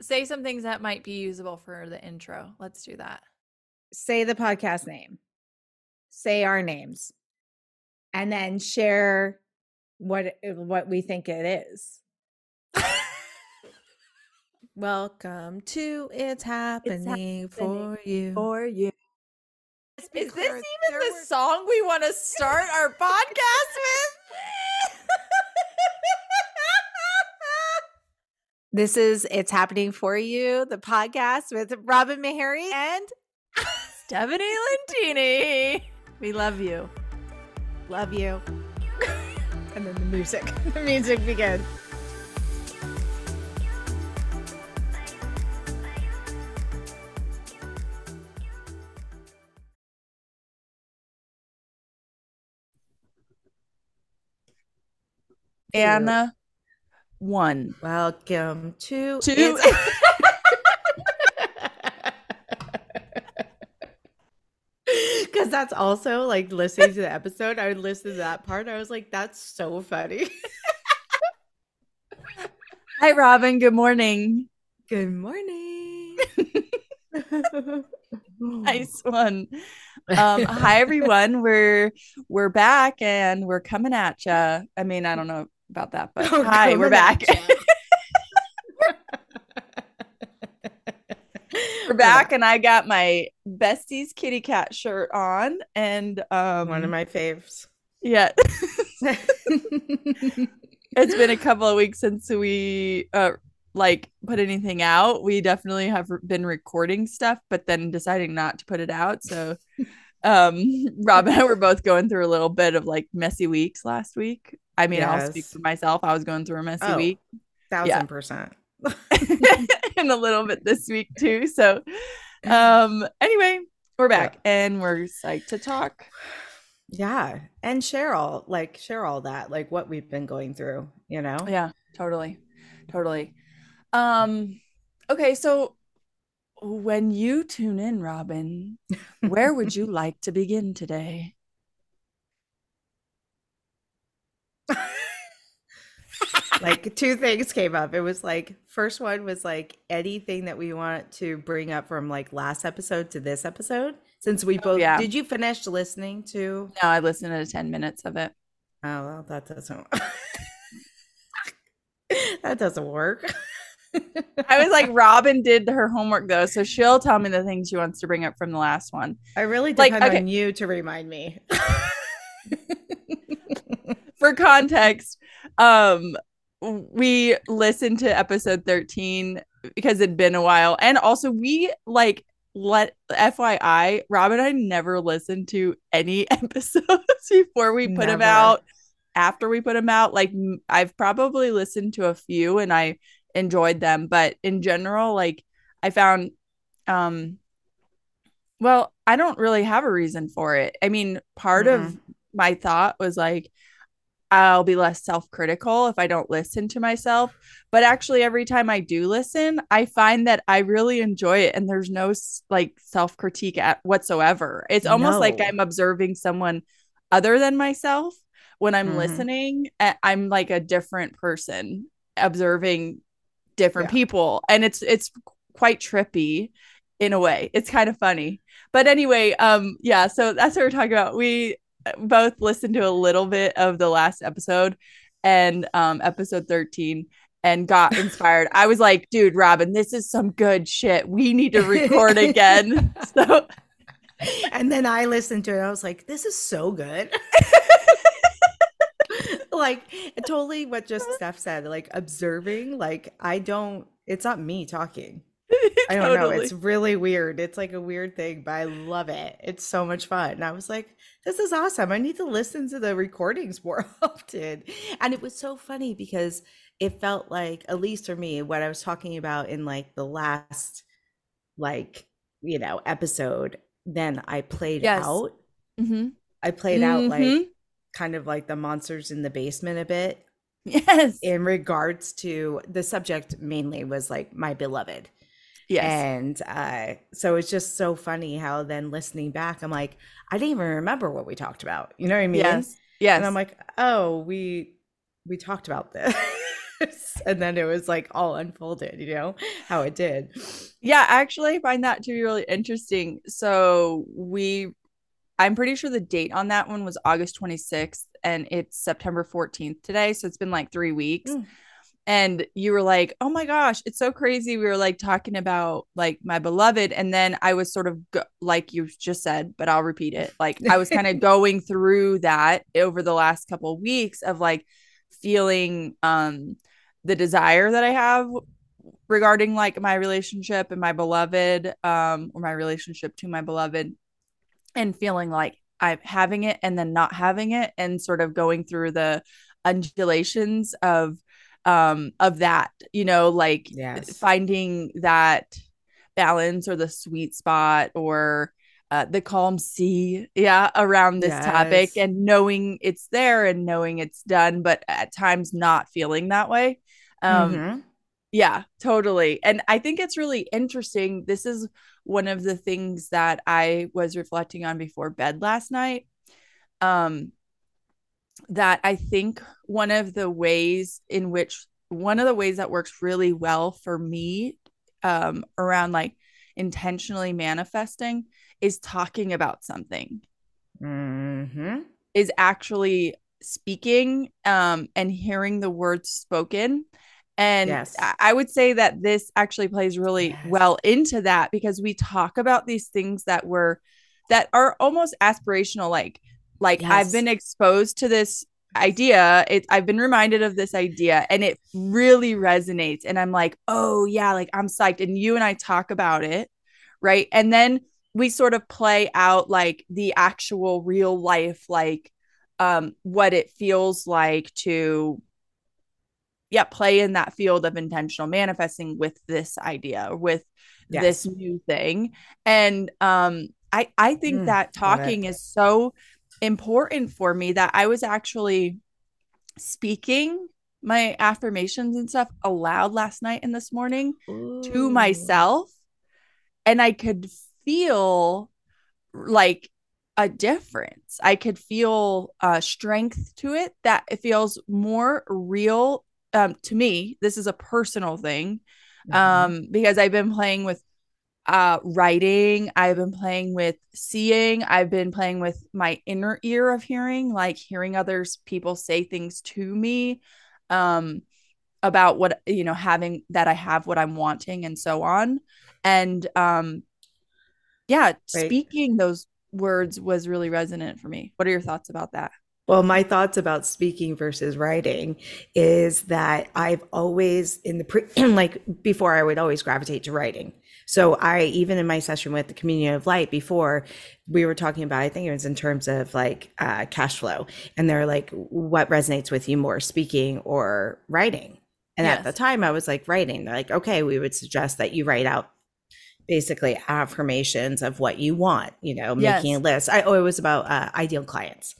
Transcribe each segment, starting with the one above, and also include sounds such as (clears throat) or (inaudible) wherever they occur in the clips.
Say some things that might be usable for the intro. Let's do that. Say the podcast name. Say our names. And then share what uh, what we think it is. (laughs) Welcome to It's Happening, Happening for You. For you. Is this even the were- song we want to start our (laughs) podcast This is It's Happening For You, the podcast with Robin Meharry and? Stephanie Lentini. (laughs) We love you. Love You. (laughs) and then the music. (laughs) The music begins. Anna, one. Welcome to Two. It's- (laughs) Because that's also like listening to the episode. I would listen to that part. I was like, that's so funny. (laughs) Hi, Robin. Good morning. Good morning. (laughs) Nice one. Um, hi, everyone. We're we're back and we're coming at you. I mean, I don't know about that, but We're (laughs) hi, we're back. (laughs) we're back, and I got my besties kitty cat shirt on, and um, One of my faves. yeah. (laughs) it's been a couple of weeks since we uh like put anything out we definitely have been recording stuff but then deciding not to put it out so um rob and i were both going through a little bit of like messy weeks last week i mean i'll speak Yes. for myself i was going through a messy Oh. week Thousand percent. (laughs) and a little bit this week too so um anyway we're back and we're psyched to talk Yeah. And share all like share all that, like what we've been going through, you know? Yeah, totally. Totally. Um okay, so when you tune in, Robin, where would you (laughs) like to begin today? Like two things came up. It was like first one was like anything that we want to bring up from like last episode to this episode. Since we oh, both yeah. did you finish listening to No, I listened to 10 minutes of it. Oh well that doesn't (laughs) that doesn't work. I was like, Robin did her homework though, so she'll tell me the things she wants to bring up from the last one. I really Like, depend okay. on you to remind me. (laughs) For context, um we listened to episode 13 because it'd been a while. And also we like let FYI, Rob and I never listened to any (laughs) episodes before we put them out. After we put them out, like I've probably listened to a few and I enjoyed them, but in general, like I found um well, I don't really have a reason for it. I mean, part of my thought was like I'll be less self-critical if I don't listen to myself. But actually every time I do listen, I find that I really enjoy it and there's no like self-critique at whatsoever. It's almost like I'm observing someone other than myself when I'm Mhm. listening. I'm like a different person observing different Yeah. people and it's it's quite trippy in a way. It's kind of funny. But anyway, um yeah, so that's what we're talking about. We both listened to a little bit of the last episode and um episode 13 and got inspired. I was like, dude, Robin, this is some good shit. We need to record (laughs) again. (laughs) so and then I listened to it. I was like, this is so good. (laughs) like totally what just Steph said, like observing, like I don't it's not me talking. (laughs) I don't know. It's really weird. It's like a weird thing, but I love it. It's so much fun. And I was like, this is awesome. I need to listen to the recordings more (laughs) often. And it was so funny because it felt like, at least for me, what I was talking about in like the last, like, you know, episode, then I played Yes. out. Mhm. I played out like Mhm. kind of like the monsters in the basement a bit (laughs) yes. in regards to the subject mainly was like my beloved. Yes. And uh, so it's just so funny how then listening back, I'm like, I didn't even remember what we talked about. You know what I mean? yes. Yes. And I'm like, oh, we we talked about this. (laughs) and then it was like all unfolded, you know, how it did. Yeah, actually I find that to be really interesting. So we I'm pretty sure the date on that one was August 26th and it's September 14th today. So it's been like three weeks. Mm. And you were like, oh my gosh, it's so crazy. We were like talking about like my beloved. And then I was sort of go- like you just said, but I'll repeat it. Like I was kind of (laughs) going through that over the last couple of weeks of like feeling um the desire that I have regarding like my relationship and my beloved um or my relationship to my beloved and feeling like I'm having it and then not having it and sort of going through the undulations of um of that you know like yes. finding that balance or the sweet spot or uh, the calm sea yeah around this yes. topic and knowing it's there and knowing it's done but at times not feeling that way um mm-hmm. yeah totally and i think it's really interesting this is one of the things that I was reflecting on before bed last night. Um, that I think one of the ways in which one of the ways that works really well for me um, around like intentionally manifesting is talking about something. Mm-hmm. Is actually speaking um, and hearing the words spoken and yes. I would say that this actually plays really yes. well into that because we talk about these things that were that are almost aspirational like like yes. I've been exposed to this idea it I've been reminded of this idea and it really resonates and I'm like, "Oh yeah, like I'm psyched." And you and I talk about it, right? And then we sort of play out like the actual real life like um what it feels like to yeah play in that field of intentional manifesting with this idea with yes. this new thing and um i i think mm, that talking is so important for me that i was actually speaking my affirmations and stuff aloud last night and this morning Ooh. to myself and i could feel like a difference. I could feel uh, strength to it that it feels more real um, to me, this is a personal thing mm-hmm. um, because I've been playing with uh, writing, I've been playing with seeing, I've been playing with my inner ear of hearing, like hearing others people say things to me um, about what, you know, having that I have what I'm wanting and so on. And um, yeah, right. speaking those words was really resonant for me. What are your thoughts about that? Well, my thoughts about speaking versus writing is that I've always in the pre, (clears throat) like before I would always gravitate to writing. So I even in my session with the communion of light before we were talking about I think it was in terms of like uh, cash flow and they're like what resonates with you more speaking or writing. And yes. at the time I was like writing. They're like okay, we would suggest that you write out basically affirmations of what you want, you know, making yes. a list. I oh it was about uh, ideal clients.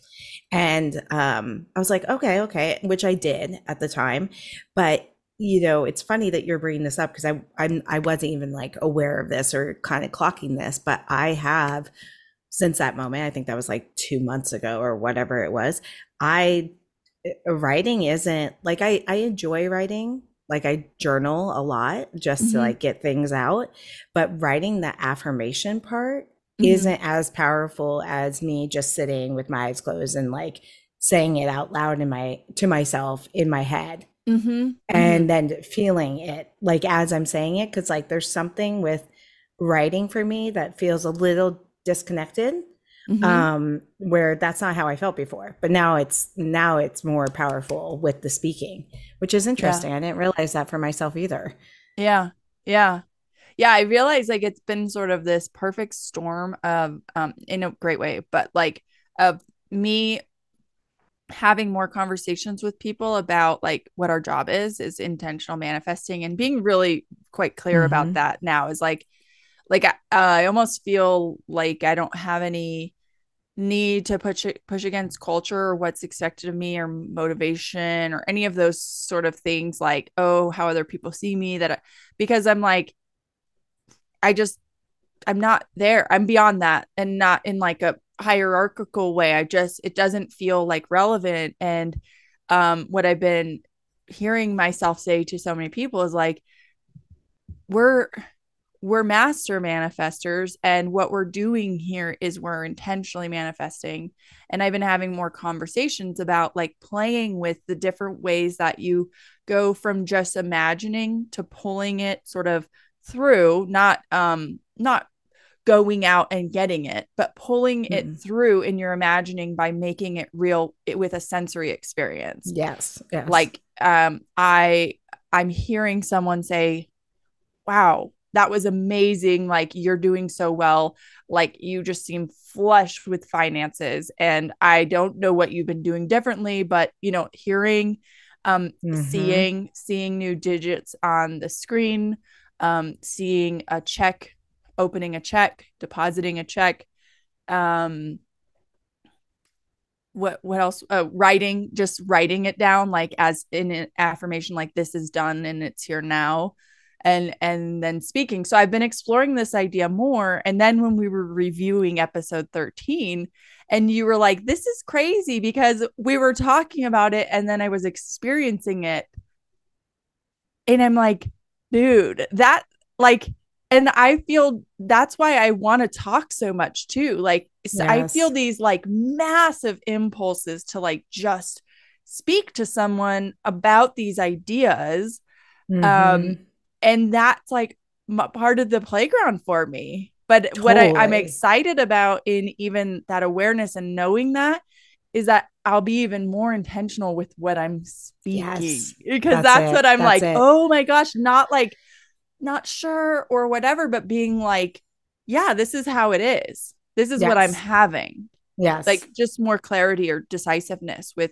And um, I was like, okay, okay, which I did at the time. But you know, it's funny that you're bringing this up because I I'm I wasn't even like aware of this or kind of clocking this, but I have since that moment. I think that was like two months ago or whatever it was. I eh, writing isn't like I I enjoy writing like I journal a lot just mm-hmm. to like get things out, but writing the affirmation part mm-hmm. isn't as powerful as me just sitting with my eyes closed and like saying it out loud in my to myself in my head mm-hmm. and mm-hmm. then feeling it like as i'm saying it because like there's something with writing for me that feels a little disconnected mm-hmm. um where that's not how i felt before but now it's now it's more powerful with the speaking which is interesting yeah. i didn't realize that for myself either yeah yeah yeah, I realize like it's been sort of this perfect storm of um in a great way, but like of me having more conversations with people about like what our job is is intentional manifesting and being really quite clear mm-hmm. about that now is like like I, uh, I almost feel like I don't have any need to push push against culture or what's expected of me or motivation or any of those sort of things like oh how other people see me that I, because I'm like I just I'm not there. I'm beyond that and not in like a hierarchical way. I just it doesn't feel like relevant and um what I've been hearing myself say to so many people is like we're we're master manifestors and what we're doing here is we're intentionally manifesting and i've been having more conversations about like playing with the different ways that you go from just imagining to pulling it sort of through not um not going out and getting it but pulling mm-hmm. it through in your imagining by making it real it, with a sensory experience yes, yes like um i i'm hearing someone say wow that was amazing like you're doing so well like you just seem flush with finances and i don't know what you've been doing differently but you know hearing um mm-hmm. seeing seeing new digits on the screen um seeing a check opening a check depositing a check um what what else? Uh, writing just writing it down like as in an affirmation like this is done and it's here now and and then speaking. So i've been exploring this idea more and then when we were reviewing episode 13 and you were like this is crazy because we were talking about it and then i was experiencing it and i'm like dude that like and i feel that's why i want to talk so much too like yes. i feel these like massive impulses to like just speak to someone about these ideas um, mm-hmm. um and that's like part of the playground for me but totally. what I, i'm excited about in even that awareness and knowing that is that I'll be even more intentional with what I'm speaking yes, because that's, that's what I'm that's like, it. oh my gosh, not like not sure or whatever, but being like, yeah, this is how it is. This is yes. what I'm having. Yes. Like just more clarity or decisiveness with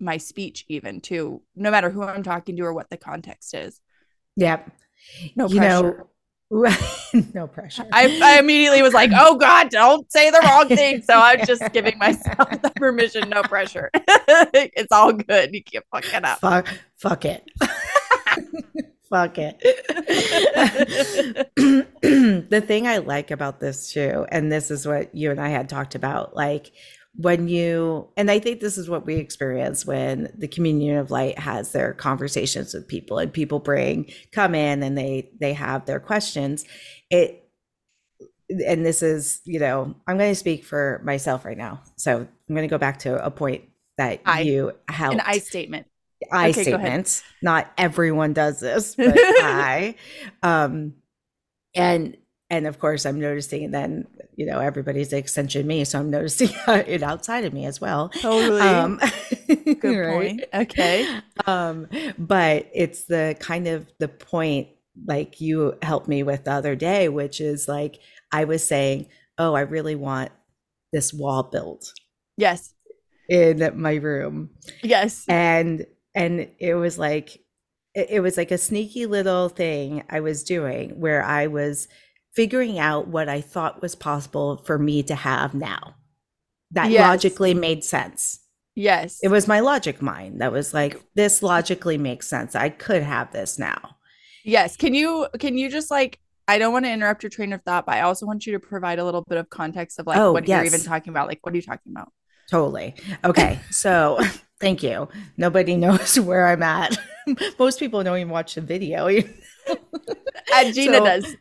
my speech, even too, no matter who I'm talking to or what the context is. Yep. No you pressure. Know, (laughs) no pressure. I, I immediately was like, oh God, don't say the wrong thing. (laughs) So I'm just giving myself (laughs) the permission, no pressure. it's all good. You can't fuck it up. Fuck, fuck it. Fuck it. (laughs) the thing I like about this too, and this is what you and I had talked about, like when you and i think this is what we experience when the communion of light has their conversations with people and people bring come in and they they have their questions. It and this is you know i'm going to speak for myself right now. So i'm going to go back to a point that I, you helped. An i statement i okay, statement not everyone does this but (laughs) i um and and of course i'm noticing then you know everybody's an extension me so i'm noticing (laughs) it outside of me as well. Totally. Um, (laughs) good right? point. Okay. Um but it's the kind of the point like you helped me with the other day which is like i was saying oh i really want this wall built yes. in my room. Yes. And and it was like it was like a sneaky little thing i was doing where i was figuring out what I thought was possible for me to have now. That yes. logically made sense. Yes. It was my logic mind that was like, this logically makes sense. I could have this now. Yes. Can you, can you just like, I don't want to interrupt your train of thought, but I also want you to provide a little bit of context of like oh, what yes. you're even talking about. Like, what are you talking about? Totally. Okay. So thank you. Nobody (laughs) knows where I'm at. (laughs) Most people don't even watch the video. And (laughs) Gina so, does.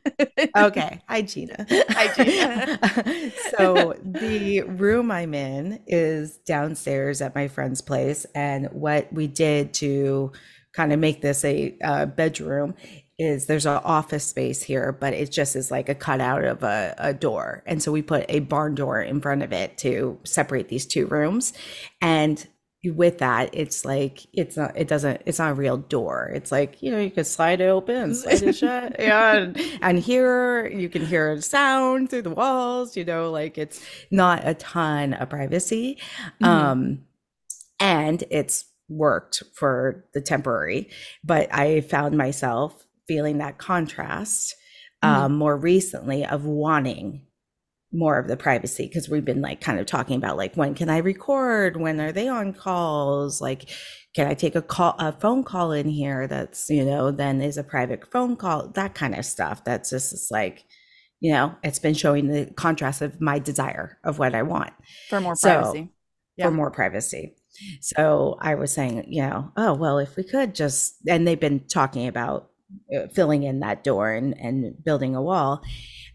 okay. Hi, Gina. Hi, Gina. so the room I'm in is downstairs at my friend's place. And what we did to kind of make this a uh, bedroom is there's an office space here, but it just is like a cutout of a, a door. And so we put a barn door in front of it to separate these two rooms. And with that it's like it's not it doesn't it's not a real door it's like you know you can slide it open and slide it shut yeah (laughs) and, and here you can hear a sound through the walls you know like it's not a ton of privacy mm-hmm. um and it's worked for the temporary but i found myself feeling that contrast mm-hmm. um, more recently of wanting more of the privacy because we've been like kind of talking about like when can I record? When are they on calls? Like, can I take a call, a phone call in here that's, you know, then is a private phone call, that kind of stuff. That's just, just like, you know, it's been showing the contrast of my desire of what I want for more privacy. Yeah. For more privacy. So I was saying, you know, oh, well, if we could just, and they've been talking about uh, filling in that door and, and building a wall.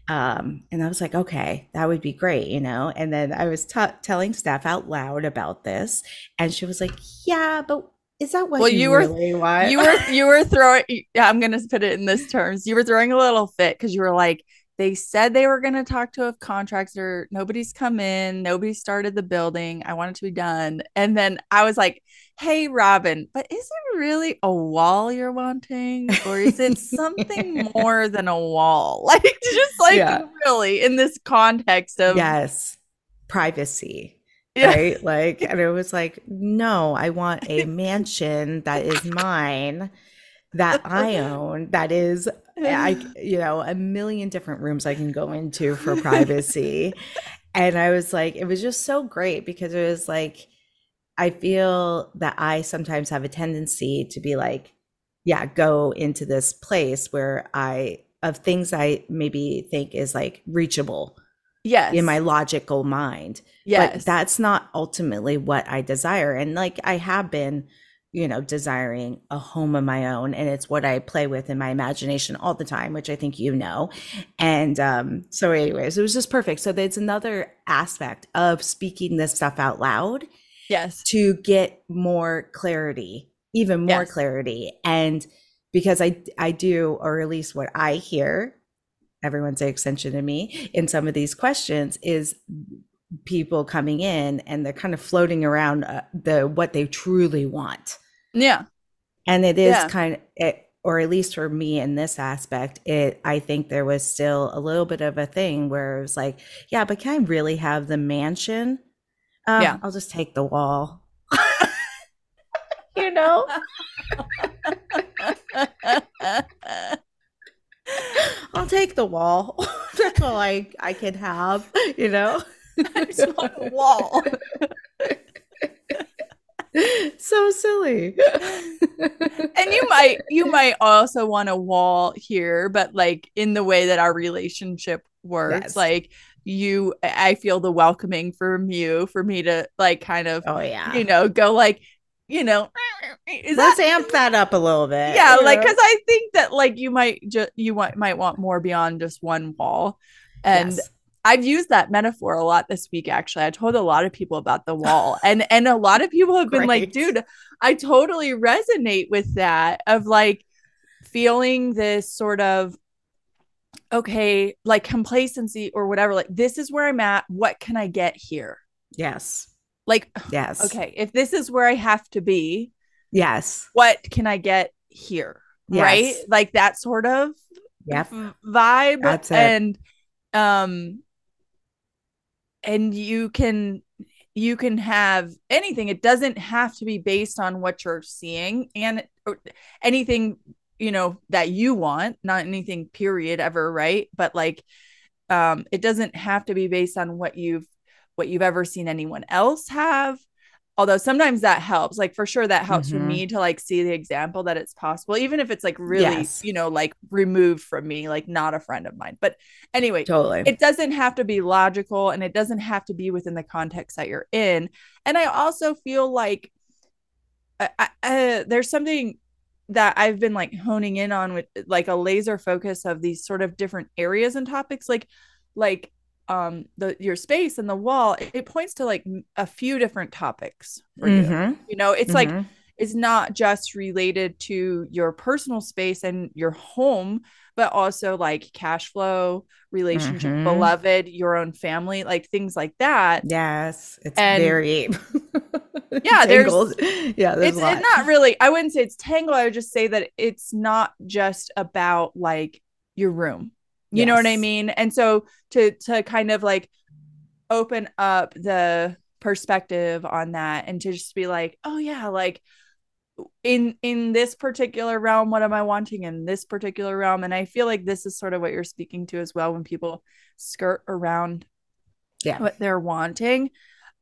Um, and I was like, okay, that would be great, you know? And then I was t- telling Steph out loud about this, and she was like, yeah, but is that what Well, you, you were- really you were you were throwing yeah i'm gonna put it in this terms you were throwing a little fit because you were like they said they were gonna talk to a contractor nobody's come in nobody started the building i want it to be done and then i was like hey robin but is it really a wall you're wanting or is it something (laughs) more than a wall (laughs) like just like Yeah. really in this context of yes, privacy. Yeah. right? Like, and it was like, no, I want a (laughs) mansion that is mine, that (laughs) I own, that is, I, you know, a million different rooms I can go into for (laughs) privacy. and I was like, it was just so great because it was like, I feel that I sometimes have a tendency to be like, yeah, go into this place where I, of things I maybe think is like reachable yes in my logical mind yes but that's not ultimately what I desire. And like I have been, you know, desiring a home of my own, and it's what I play with in my imagination all the time, which I think you know. And um, so, anyways, it was just perfect. So there's another aspect of speaking this stuff out loud yes to get more clarity, even more Yes. clarity. And because I I do, or at least what I hear, everyone's an extension to me in some of these questions is people coming in and they're kind of floating around uh, the what they truly want. yeah And it is Yeah. kind of it, or at least for me in this aspect, it I think there was still a little bit of a thing where it was like, yeah, but can I really have the mansion? Uh, Yeah. I'll just take the wall. (laughs) (laughs) you know? (laughs) I'll take the wall. That's all I I can have, you know. I just want a wall. (laughs) so silly. and you might you might also want a wall here but like in the way that our relationship works Yes. like you i feel the welcoming from you for me to like kind of Oh yeah. you know go like you know is Let's that amp that up a little bit. yeah like because i think that like you might just you might might want more beyond just one wall and Yes. I've used that metaphor a lot this week actually. I told a lot of people about the wall (laughs) and and a lot of people have been like, dude, I totally resonate with that of like feeling this sort of okay, like complacency or whatever. Like this is where I'm at. What can I get here? yes. Like Yes. okay, if this is where I have to be, Yes. what can I get here? Right? Like that sort of Yep. vibe That's it. and um and you can you can have anything. It doesn't have to be based on what you're seeing and anything you know that you want not anything period ever right? But like um it doesn't have to be based on what you've what you've ever seen anyone else have although sometimes that helps like for sure that helps for Mhm. me to like see the example that it's possible even if it's like really Yes. you know like removed from me like not a friend of mine but anyway Totally. it doesn't have to be logical and it doesn't have to be within the context that you're in and i also feel like I, I, uh, there's something that i've been like honing in on with like a laser focus of these sort of different areas and topics like like um the your space and the wall it, it points to like a few different topics for you you know it's like Mhm. is not just related to your personal space and your home, but also like cash flow, relationship, Mhm. beloved, your own family, like things like that. yes. It's And- very (laughs) Yeah, there's- yeah, there's It's, a lot. it's not really, I wouldn't say it's tangled. I would just say that it's not just about like your room. You know what I mean? And so to to kind of like open up the perspective on that and to just be like, oh yeah, like in in this particular realm what am i wanting in this particular realm and i feel like this is sort of what you're speaking to as well when people skirt around Yeah. what they're wanting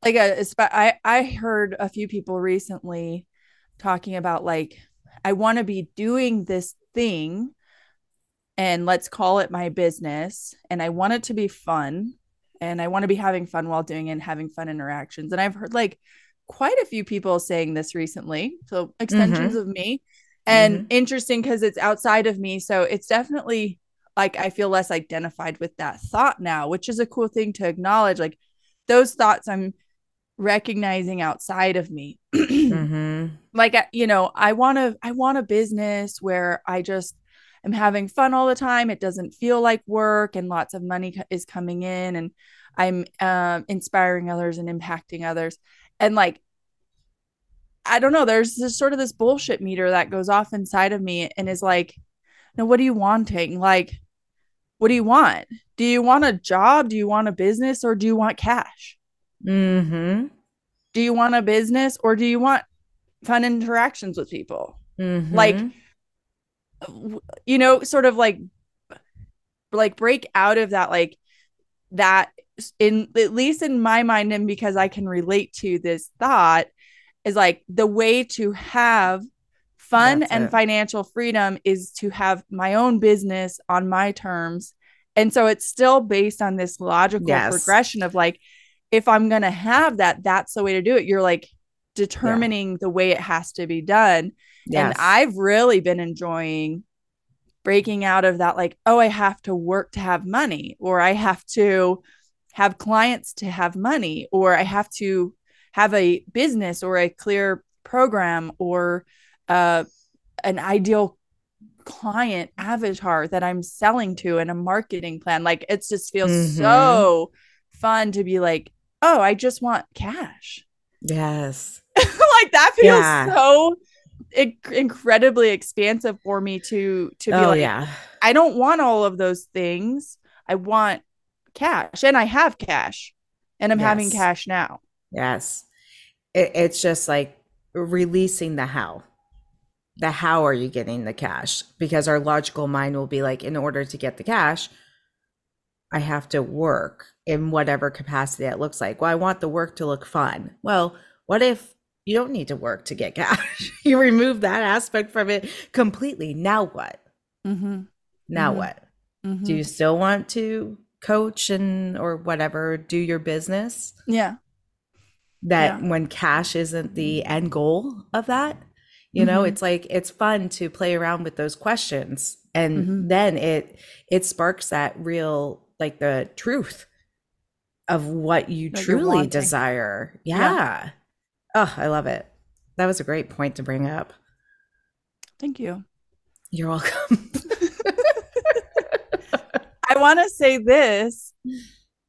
like a, espe- i i heard a few people recently talking about like i want to be doing this thing and let's call it my business and i want it to be fun and i want to be having fun while doing it and having fun interactions and i've heard like quite a few people saying this recently. So extensions Mm-hmm. of me. And interesting because it's outside of me. So it's definitely like I feel less identified with that thought now, which is a cool thing to acknowledge. Like those thoughts I'm recognizing outside of me. (clears throat) Mm-hmm. like you know i want to i want a business where i just am having fun all the time. It doesn't feel like work and lots of money is coming in and i'm um, inspiring others and impacting others. And like i don't know there's this sort of this bullshit meter that goes off inside of me and is like no what are you wanting? Like what do you want? Do you want a job? Do you want a business or do you want cash? Mm-hmm. do you want a business or do you want fun interactions with people? Mm-hmm. like you know sort of like like break out of that like that in at least in my mind and because i can relate to this thought is like the way to have fun That's and it. financial freedom is to have my own business on my terms and so it's still based on this logical Yes. progression of like if i'm going to have that that's the way to do it you're like determining the way it has to be done yes. and I've really been enjoying breaking out of that, like, oh, I have to work to have money, or I have to have clients to have money, or I have to have a business or a clear program or uh, an ideal client avatar that I'm selling to and a marketing plan. Like, it just feels Mhm. so fun to be like, oh, I just want cash. yes. Like that feels Yeah. so inc- incredibly expansive for me to to be oh like yeah. I don't want all of those things. I want cash and I have cash and I'm having cash now. Yes. It, it's just like releasing the how. The how are you getting the cash? Because our logical mind will be like, in order to get the cash, I have to work in whatever capacity that looks like. Well, I want the work to look fun. Well, what if you don't need to work to get cash? (laughs) you remove that aspect from it completely. Now what? Mm-hmm. Now Mhm. what? Do you still want to coach and or whatever do your business? Yeah. that Yeah. when cash isn't the end goal of that you know Mhm. it's like it's fun to play around with those questions and Mhm. then it it sparks that real like the truth of what you truly desire yeah. Yeah. Oh i love it that was a great point to bring up Thank you. you're welcome (laughs) I want to say this.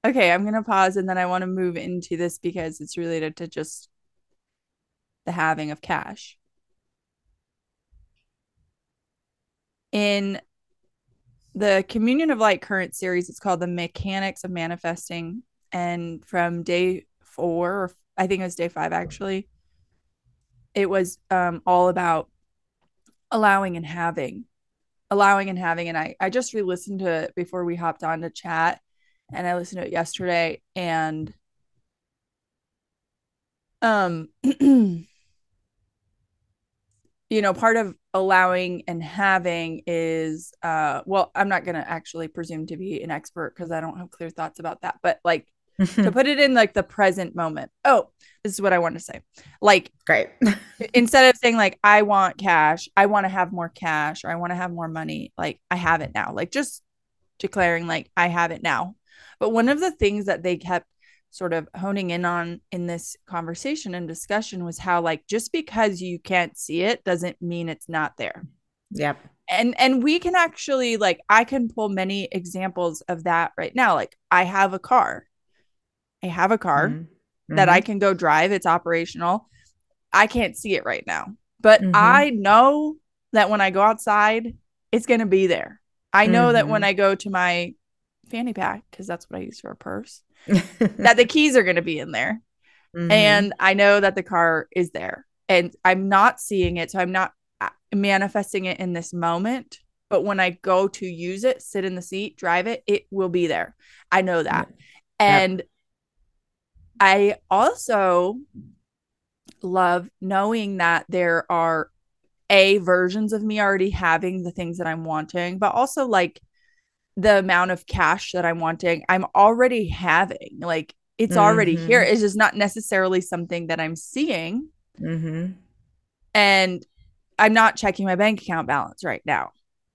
Okay, I'm going to pause and then I want to move into this because it's related to just the having of cash. In the Communion of Light current series, it's called The Mechanics of Manifesting. And from day four, or I think it was day five actually, it was um, all about allowing and having allowing and having. And I I just re-listened to it before we hopped on to chat and I listened to it yesterday and um (clears throat) you know part of allowing and having is uh well I'm not going to actually presume to be an expert because I don't have clear thoughts about that but like to (laughs) put it in like the present moment oh this is what I want to say like great (laughs) instead of saying like I want cash, I want to have more cash or I want to have more money, like I have it now. Like just declaring like I have it now. But one of the things that they kept sort of honing in on in this conversation and discussion was how like just because you can't see it doesn't mean it's not there. yep And and we can actually like I can pull many examples of that right now. Like I have a car. I have a car Mhm. that. I can go drive. It's operational. I can't see it right now, but Mhm. I know that when I go outside, it's going to be there. I know that when Mhm. I go to my fanny pack, because that's what I use for a purse, (laughs) that the keys are going to be in there. Mhm. And I know that the car is there. And I'm not seeing it. So I'm not uh, manifesting it in this moment. But when I go to use it, sit in the seat, drive it, it will be there. I know that. And I also love knowing that there are a versions of me already having the things that I'm wanting, but also like the amount of cash that I'm wanting, I'm already having. Like It's already Mhm. here. It's just not necessarily something that I'm seeing. Mm-hmm. And I'm not checking my bank account balance right now.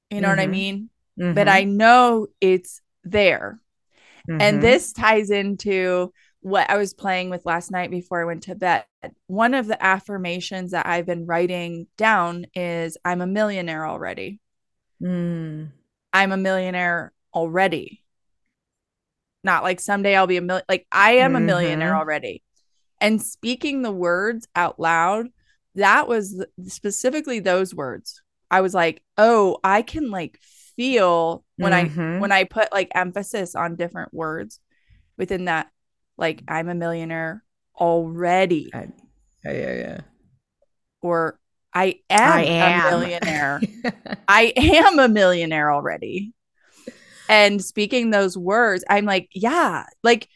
You know what I Mhm. mean? Mm-hmm. But I know it's there. And this ties into what I was playing with last night before I went to bed. One of the affirmations that I've been writing down is I'm a millionaire already. Mm. I'm a millionaire already. Not like someday I'll be a million. Like I am a millionaire Mhm. already. And speaking the words out loud, that was specifically those words. I was like, oh, I can like feel when I Mhm. when I put like emphasis on different words within that, like I'm a millionaire already, I- yeah, yeah, yeah. or I am, I am. a millionaire. (laughs) I am a millionaire already. And speaking those words, I'm like, yeah, like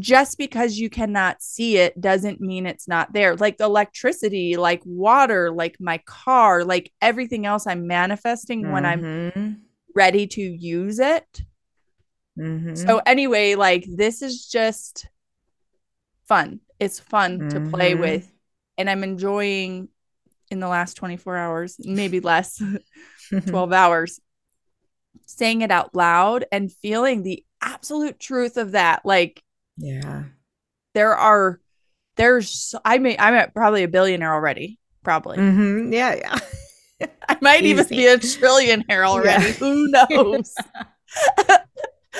just because you cannot see it doesn't mean it's not there. Like electricity, like water, like my car, like everything else I'm manifesting when I'm Mhm. ready to use it. Mhm. So anyway, like this is just fun. It's fun to play Mhm. with and I'm enjoying in the last 24 hours, maybe less, (laughs) 12 (laughs) hours saying it out loud and feeling the absolute truth of that. Like yeah. there are there's I mean I'm at probably a billionaire already. Probably. Mhm. Yeah, yeah. (laughs) I might even be a trillionaire already. Yeah. Who knows?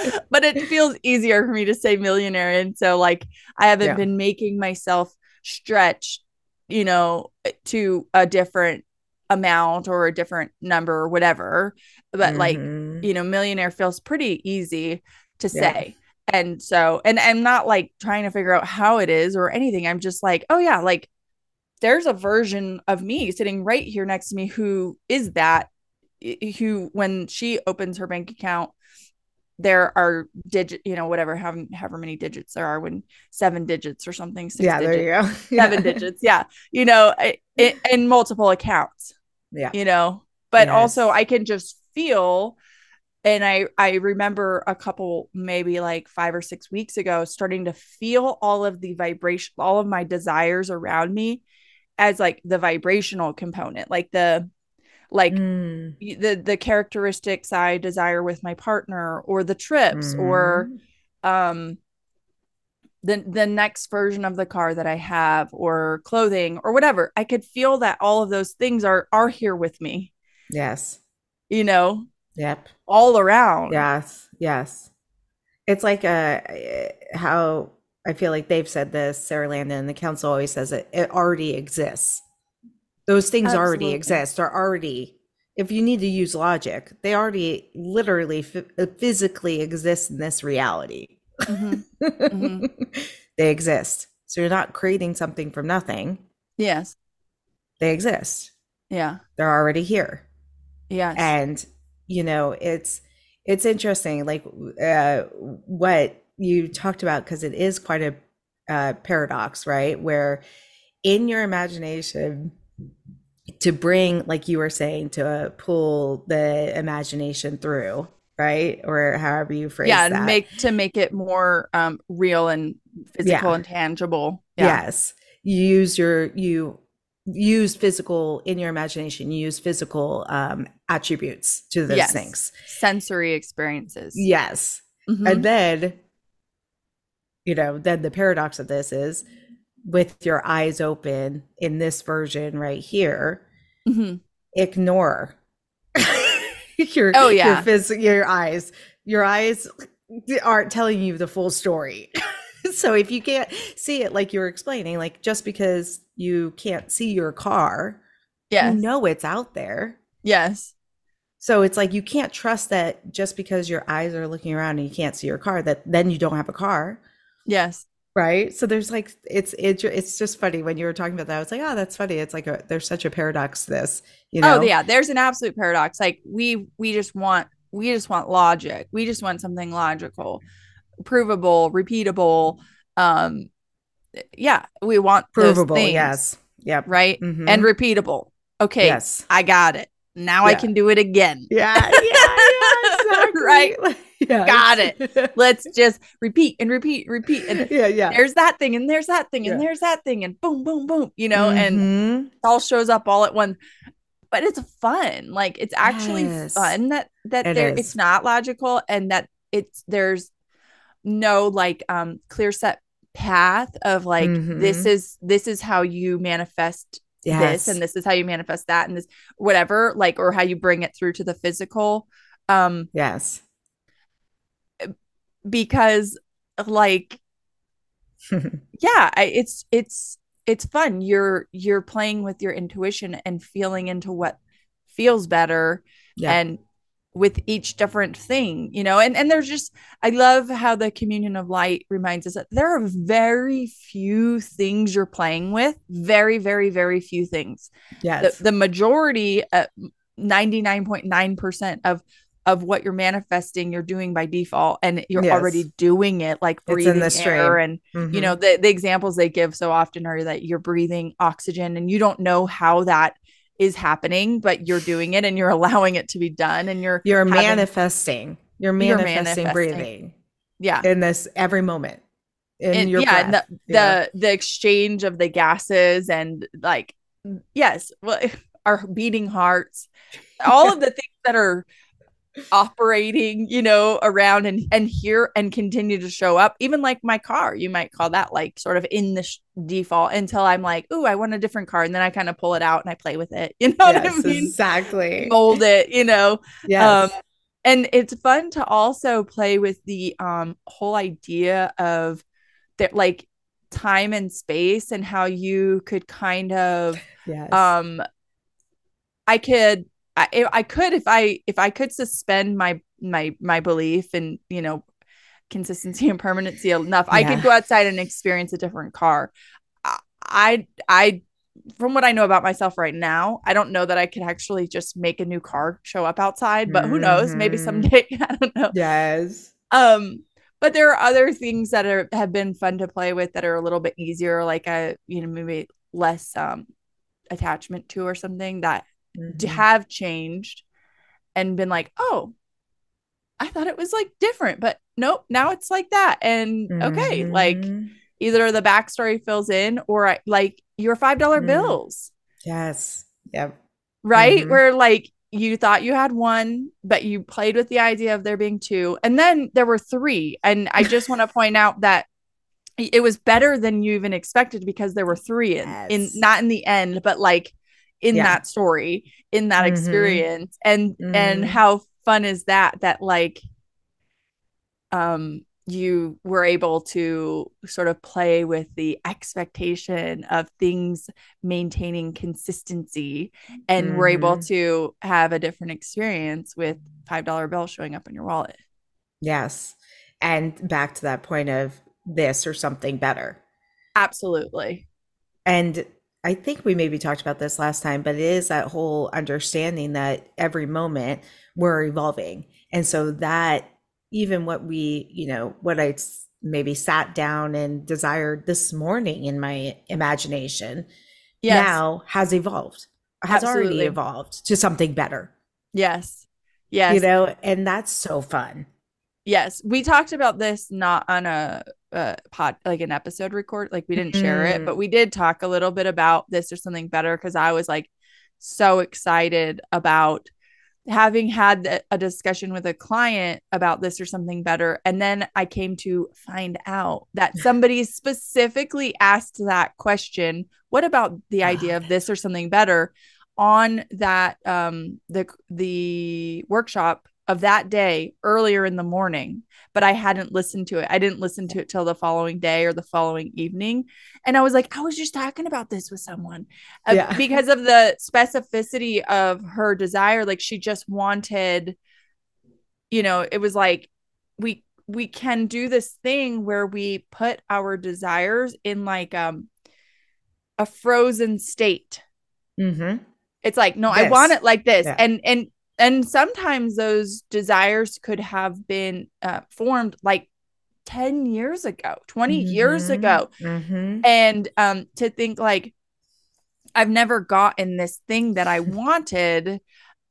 (laughs) but it feels easier for me to say millionaire. And so, like, I haven't Yeah. been making myself stretch, you know, to a different amount or a different number or whatever. But, like, Mhm. you know, millionaire feels pretty easy to Yeah. say. And so, and I'm not like trying to figure out how it is or anything. I'm just like, oh, yeah, like there's a version of me sitting right here next to me who is that, who, when she opens her bank account, there are digit, you know, whatever, however, however many digits there are, when seven digits or something, six yeah, digits, there you go. (laughs) seven digits. Yeah. You know, i- i- in multiple accounts Yeah. you know but also i can just feel and i i remember a couple maybe like 5 or 6 weeks ago starting to feel all of the vibration all of my desires around me as like the vibrational component like the like Mm. the the characteristics i desire with my partner or the trips or Mhm. um the the next version of the car that I have or clothing or whatever. I could feel that all of those things are are here with me, yes. you know, Yep. all around. Yes, yes. It's like uh how I feel like they've said this, Sara Landon, the council always says it, it already exists. Those things already Absolutely. exist, are already, if you need to use logic, they already literally ph- physically exist in this reality. Mhm. Mhm. (laughs) they exist. So you're not creating something from nothing. Yes. They exist. Yeah. They're already here. Yes. and you know it's it's interesting like uh what you talked about because it is quite a uh, paradox right where in your imagination to bring like you were saying to uh, pull the imagination through right or however you phrase yeah, that make to make it more um real and physical Yeah. and tangible. Yeah. yes you use your you use physical in your imagination you use physical um attributes to those Yes. things Sensory experiences. yes Mhm. And then, you know, then the paradox of this is with your eyes open in this version right here, Mhm. ignore (laughs) your Oh, yeah. your, phys- your eyes. Your eyes aren't telling you the full story. (laughs) so if you can't see it like you were explaining, like just because you can't see your car, Yes. you know it's out there. Yes. So it's like you can't trust that just because your eyes are looking around and you can't see your car, that then you don't have a car, Yes. Right? So there's like it's it's it's just funny when you were talking about that. I was like, oh, that's funny. It's like a there's such a paradox this, you know? Oh yeah, there's an absolute paradox. Like we we just want we just want logic. We just want something logical, provable, repeatable. Um yeah, we want those provable. things, Yes. Yep. Right? Mhm. And repeatable. Okay. Yes. I got it. Now I can do it again. Yeah. (laughs) Yeah. Yeah. (laughs) Exactly. Right. yeah. Yeah, got it. (laughs) Let's just repeat and repeat, repeat. And yeah, yeah. there's that thing, and there's that thing, and there's that thing, and boom, boom, boom, you know, and Mhm. it all shows up all at once. But it's fun. Like it's actually Yes. fun that that It there is. it's not logical and that it's there's no like um clear set path of like this Mhm. is this is how you manifest yes. this and this is how you manifest that and this whatever like or how you bring it through to the physical um yes. because like (laughs) yeah I, it's it's it's fun you're you're playing with your intuition and feeling into what feels better Yeah. and with each different thing you know and and there's just i love how the communion of light reminds us that there are very few things you're playing with very very very few things yes. the, the majority uh, 99.9% of of what you're manifesting you're doing by default and you're Yes. already doing it like It's in breathing the air stream. and Mhm. you know the, the examples they give so often are that you're breathing oxygen and you don't know how that is happening but you're doing it and you're (laughs) allowing it to be done and you're you're having- manifesting. You're You're manifesting, manifesting. breathing yeah in this every moment. In and your yeah and the, Yeah. the the exchange of the gases and like yes well (laughs) our beating hearts all of the things that are operating you know around and and here and continue to show up even like my car you might call that like sort of in the sh- default until i'm like oh i want a different car and then i kind of pull it out and i play with it (laughs) you know what i mean exactly. mold it you know Yes. um, and it's fun to also play with the um whole idea of that like time and space and how you could kind of yes. um i could I, I could if i if i could suspend my my my belief in you know consistency and permanency enough i could go outside and experience a different car I- i from what i know about myself right now i don't know that i could actually just make a new car show up outside but who knows maybe Mhm. someday (laughs) i don't know yes. um but there are other things that are have been fun to play with that are a little bit easier like a you know maybe less um attachment to or something that Mhm. have changed and been like oh i thought it was like different but nope now it's like that and okay like Mhm. either the backstory fills in or I, like your five dollar Mm. bills yes. Yep. right? Mhm. Where like you thought you had one, but you played with the idea of there being two, and then there were three. And I just want to (laughs) point out that it was better than you even expected because there were three in, in not in the end, but like in Yeah. that story, in that Mhm. experience. And and Mhm. how fun is that that like um you were able to sort of play with the expectation of things maintaining consistency and we're able Mhm. to have a different experience with five dollar bill showing up in your wallet Yes. And back to that point of this or something better. absolutely And I think we maybe talked about this last time, but it is that whole understanding that every moment we're evolving. And so that even what we, you know, what I maybe sat down and desired this morning in my imagination yes. now has evolved, has already evolved to something better, yes. Yes. you know, and that's so fun. Yes we talked about this not on a, a pod like an episode record like we didn't share it but we did talk a little bit about this or something better because i was like so excited about having had a discussion with a client about this or something better and then i came to find out that somebody (laughs) specifically asked that question what about the idea of this or something better? on that um the the workshop of that day earlier in the morning but i hadn't listened to it i didn't listen to it till the following day or the following evening and i was like i was just talking about this with someone uh, Yeah. (laughs) because of the specificity of her desire like she just wanted you know it was like we we can do this thing where we put our desires in like um a frozen state Mm-hmm. it's like no i want it like this Yeah. and and and sometimes those desires could have been uh, formed like 10 years ago 20 years Mhm. ago hmm and um to think like i've never gotten this thing that i (laughs) wanted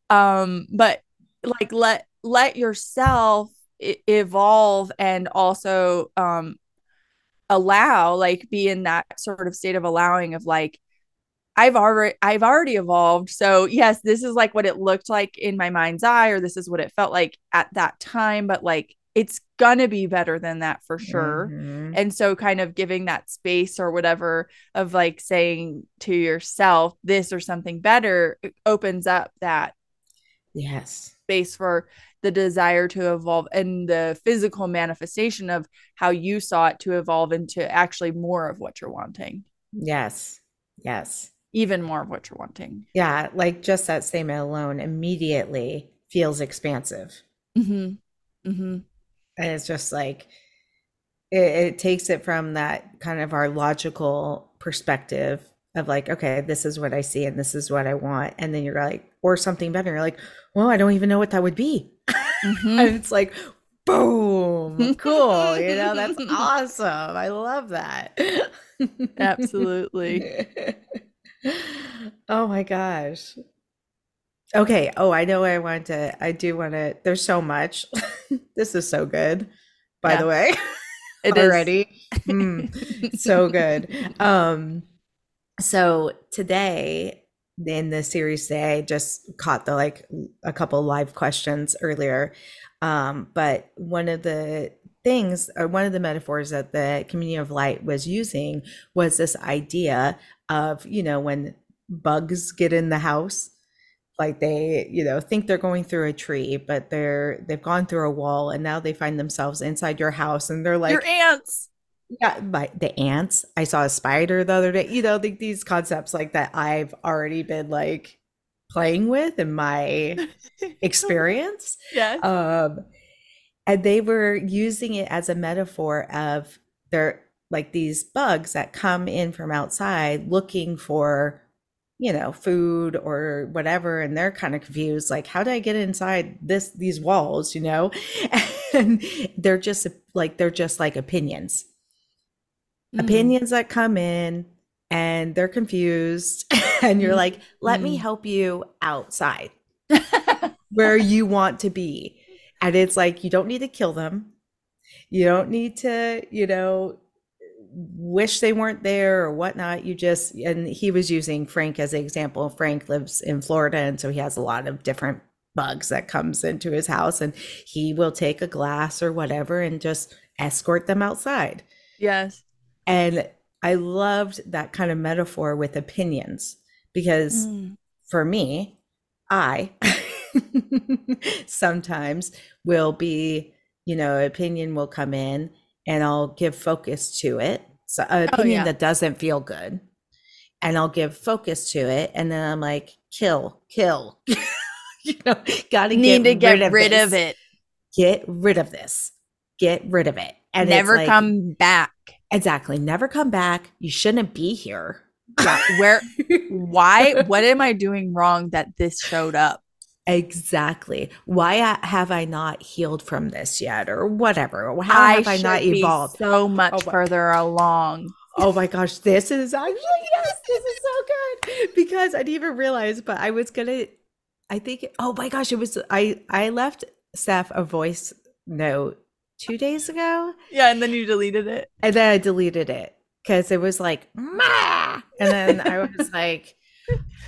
um but like let let yourself e- evolve and also um allow like be in that sort of state of allowing of like I've already I've already evolved. So yes, this is like what it looked like in my mind's eye or this is what it felt like at that time, but like it's gonna be better than that for sure. Mhm. And so kind of giving that space or whatever of like saying to yourself this or something better opens up that Yes. space for the desire to evolve and the physical manifestation of how you saw it to evolve into actually more of what you're wanting. Yes. Yes. Even more of what you're wanting. Yeah. Like just that statement alone immediately feels expansive. Mm-hmm. Mm-hmm. And it's just like, it, it takes it from that kind of our logical perspective of like, okay, this is what I see and this is what I want. And then you're like, or something better. You're like, well, I don't even know what that would be. Mhm. (laughs) and it's like, boom, (laughs) cool. You know, that's awesome. I love that. Absolutely. (laughs) (laughs) oh my gosh. Okay. Oh, I know I want to, I do want to, there's so much. (laughs) this is so good, by Yeah. the way, (laughs) It is. already. Mm, so good. Um, so today in the series today, I just caught the like a couple live questions earlier. Um, but one of the things or one of the metaphors that the communion of light was using was this idea of, you know, when bugs get in the house, like they, you know, think they're going through a tree, but they're they've gone through a wall and now they find themselves inside your house and they're like Your ants. yeah, like the ants. I saw a spider the other day. You know, the, these concepts like that I've already been like playing with in my (laughs) experience. Yes. Um, and they were using it as a metaphor of they're like these bugs that come in from outside looking for, you know, food or whatever, and they're kind of confused, like, how do I get inside this these walls, you know? (laughs) And they're just like they're just like opinions Mm. opinions that come in and they're confused (laughs) and you're like let me Mm. help you outside (laughs) where you want to be and it's like you don't need to kill them you don't need to you know wish they weren't there or whatnot you just and he was using frank as an example frank lives in florida and so he has a lot of different bugs that comes into his house and he will take a glass or whatever and just escort them outside yes. and I loved that kind of metaphor with opinions because Mm. for me, I (laughs) sometimes will be, you know, opinion will come in and I'll give focus to it. So an Oh, opinion yeah. that doesn't feel good. And I'll give focus to it. And then I'm like, kill, kill. (laughs) you know, gotta Need to get rid this. of it. Get rid of this. Get rid of it. And Never like- come back. Exactly. Never come back. You shouldn't be here. Yeah. Where (laughs) why what am I doing wrong that this showed up? Exactly. Why have I not healed from this yet, or whatever? How have I not evolved? so much Oh further along. Oh my gosh, this is actually yes, this is so good because I didn't even realize, but I was gonna. I think. Oh my gosh, it was. I I left Steph a voice note two days ago, Yeah, and then you deleted it. and then I deleted it because it was like, "Ma," and then I was (laughs) like,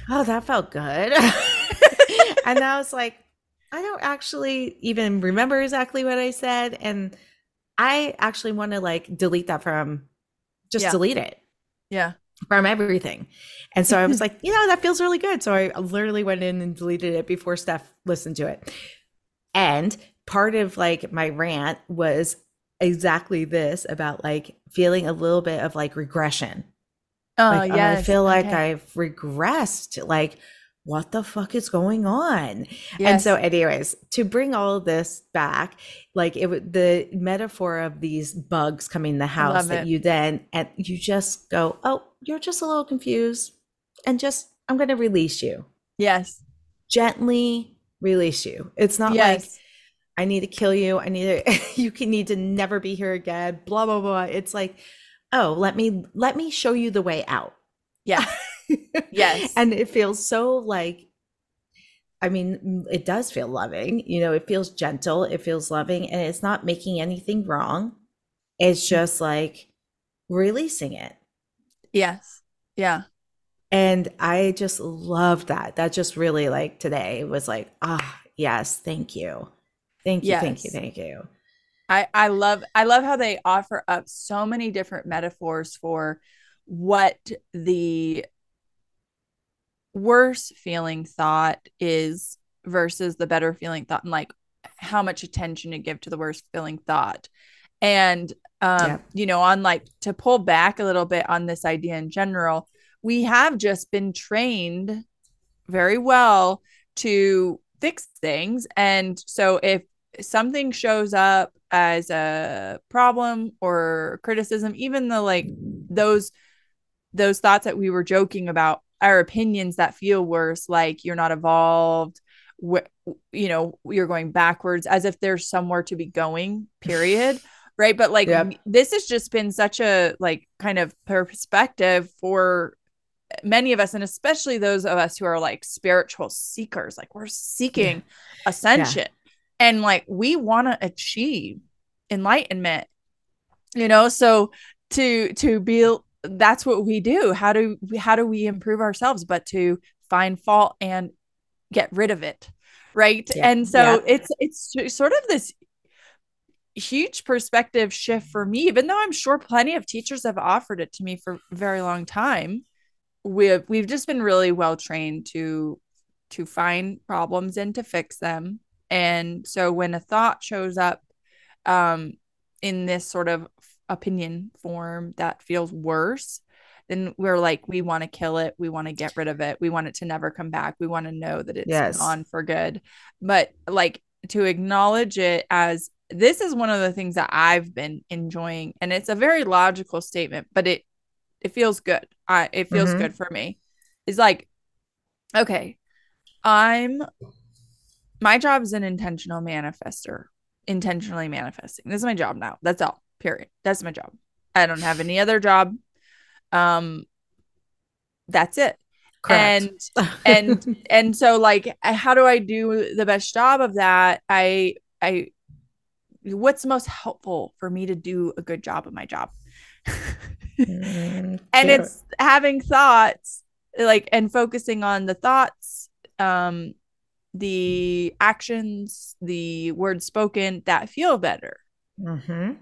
oh, that felt good. (laughs) and I was like, I don't actually even remember exactly what I said. And I actually want to like delete that from just Yeah. delete it Yeah. from everything. And so I was (laughs) like, you know, that feels really good. So I literally went in and deleted it before Steph listened to it. And part of like my rant was exactly this about like feeling a little bit of like regression. Oh Like, oh. I feel like okay. I've regressed. Like, what the fuck is going on? And so, anyways, to bring all this back, like it would the metaphor of these bugs coming in the house that you then and you just go, oh, you're just a little confused, and just I'm going to release you yes. gently. Release you. It's not like I need to kill you. I need to, (laughs) you can need to never be here again. Blah blah blah. It's like, oh, let me let me show you the way out. Yeah. (laughs) Yes. (laughs) and it feels so like I mean, it does feel loving. You know, it feels gentle, it feels loving, and it's not making anything wrong. It's just like releasing it. Yes. Yeah. And I just love that. That just really like today was like, ah, yes, thank you. Thank you, thank you, thank you. I I love I love how they offer up so many different metaphors for what the worse feeling thought is versus the better feeling thought and like how much attention to give to the worst feeling thought. And um Yeah. you know on like to pull back a little bit on this idea in general, we have just been trained very well to fix things and so if something shows up as a problem or criticism even though like those those thoughts that we were joking about our opinions that feel worse like you're not evolved wh- you know you're going backwards as if there's somewhere to be going period (sighs) right? But like Yep. this has just been such a like kind of perspective for many of us and especially those of us who are like spiritual seekers like we're seeking ascension. And like we want to achieve enlightenment you know? So to to be that's what we do. How do how do we improve ourselves but to find fault and get rid of it right? Yeah. and so it's it's sort of this huge perspective shift for me even though i'm sure plenty of teachers have offered it to me for a very long time. We've we've just been really well trained to to find problems and to fix them. And so when a thought shows up um in this sort of opinion form that feels worse then we're like we want to kill it we want to get rid of it we want it to never come back we want to know that it's Yes. gone for good. But like to acknowledge it as this is one of the things that I've been enjoying and it's a very logical statement but it it feels good. I it feels Mhm. good for me. It's like okay I'm my job is an intentional manifester intentionally manifesting. This is my job now that's all period. That's my job. I don't have any other job. Um that's it. Correct. and and (laughs) and so like how do i do the best job of that? I i what's most helpful for me to do a good job of my job? Mm, and it's having thoughts like and focusing on the thoughts um the actions the words spoken that feel better. Mhm.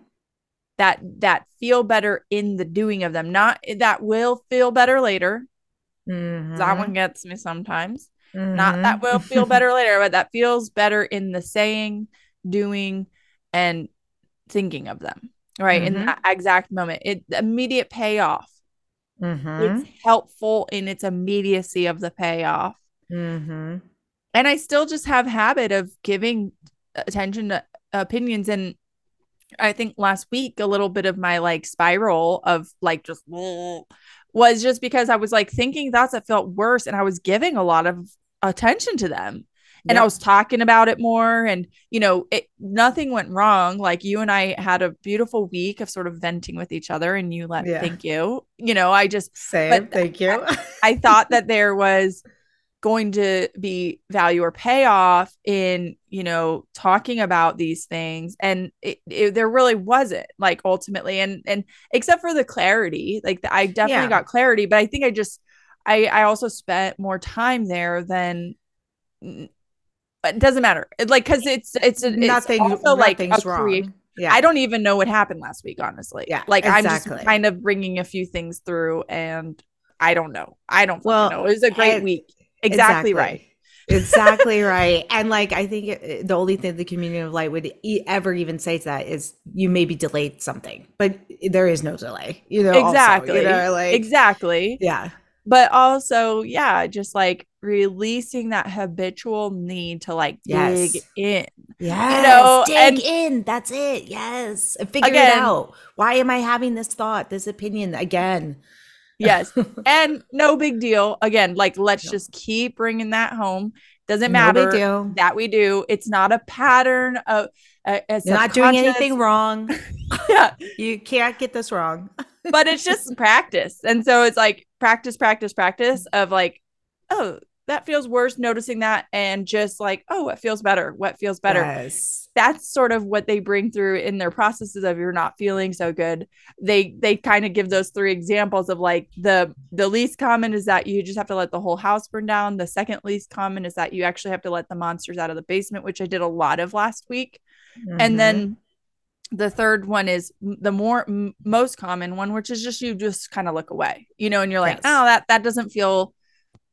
That that feel better in the doing of them not that will feel better later Mhm. that one gets me sometimes not Mhm. that will feel better (laughs) later, but that feels better in the saying, doing, and thinking of them, right? In Mhm. that exact moment. It immediate payoff. It's helpful in its immediacy of the payoff. Mhm. And I still just have habit of giving attention to opinions and I think last week a little bit of my like spiral of like just was just because I was like thinking thoughts that felt worse and I was giving a lot of attention to them. And I was talking about it more and you know, it nothing went wrong. Like you and I had a beautiful week of sort of venting with each other and you let Yeah. thank you. You know, I just Same. but Thank you. I thought that there was going to be value or payoff in, you know, talking about these things and it, it, there really wasn't like ultimately and and except for the clarity, like I definitely Yeah. got clarity, but I think I just I I also spent more time there than but it doesn't matter. It, like cuz it's it's, it's Nothing. also nothing's wrong. Yeah. I don't even know what happened last week, honestly. Yeah, Like I'm just kind of bringing a few things through and I don't know. I don't Well, well, know. It was a great and- week. Exactly, right. exactly (laughs) right. And like, I think it, the only thing the communion of light would e- ever even say to that is you maybe delayed something, but there is no delay. You know, also, Exactly. you know, like, exactly. yeah, But also, yeah, just like releasing that habitual need to like Yes. dig in. yes, know, dig and- in. That's it. Yes, figure it out. Why am I having this thought, this opinion again? Yes. (laughs) and no big deal. Again, like let's No. just keep bringing that home. Doesn't No matter deal. that we do. It's not a pattern of uh, not doing anything wrong. (laughs) Yeah. You can't get this wrong. (laughs) but it's just practice. And so it's like practice, practice, practice of like, oh, that feels worse noticing that and just like oh what feels better what feels better Yes. That's sort of what they bring through in their processes of you're not feeling so good they they kind of give those three examples of like the the least common is that you just have to let the whole house burn down the second least common is that you actually have to let the monsters out of the basement which i did a lot of last week and Mhm. then the third one is the more m- most common one which is just you just kind of look away you know and you're like Yes. oh that that doesn't feel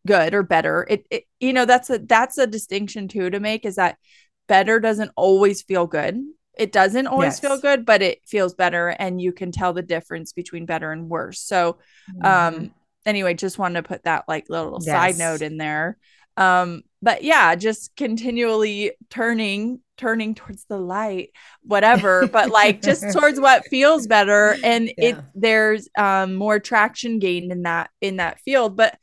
good or better it, it you know that's a that's a distinction too to make is that better doesn't always feel good. It doesn't always Yes. feel good but it feels better and you can tell the difference between better and worse. So Mhm. um anyway just wanted to put that like little side note in there. Um but yeah just continually turning turning towards the light whatever but like just (laughs) towards what feels better and it there's um more traction gained in that in that field. But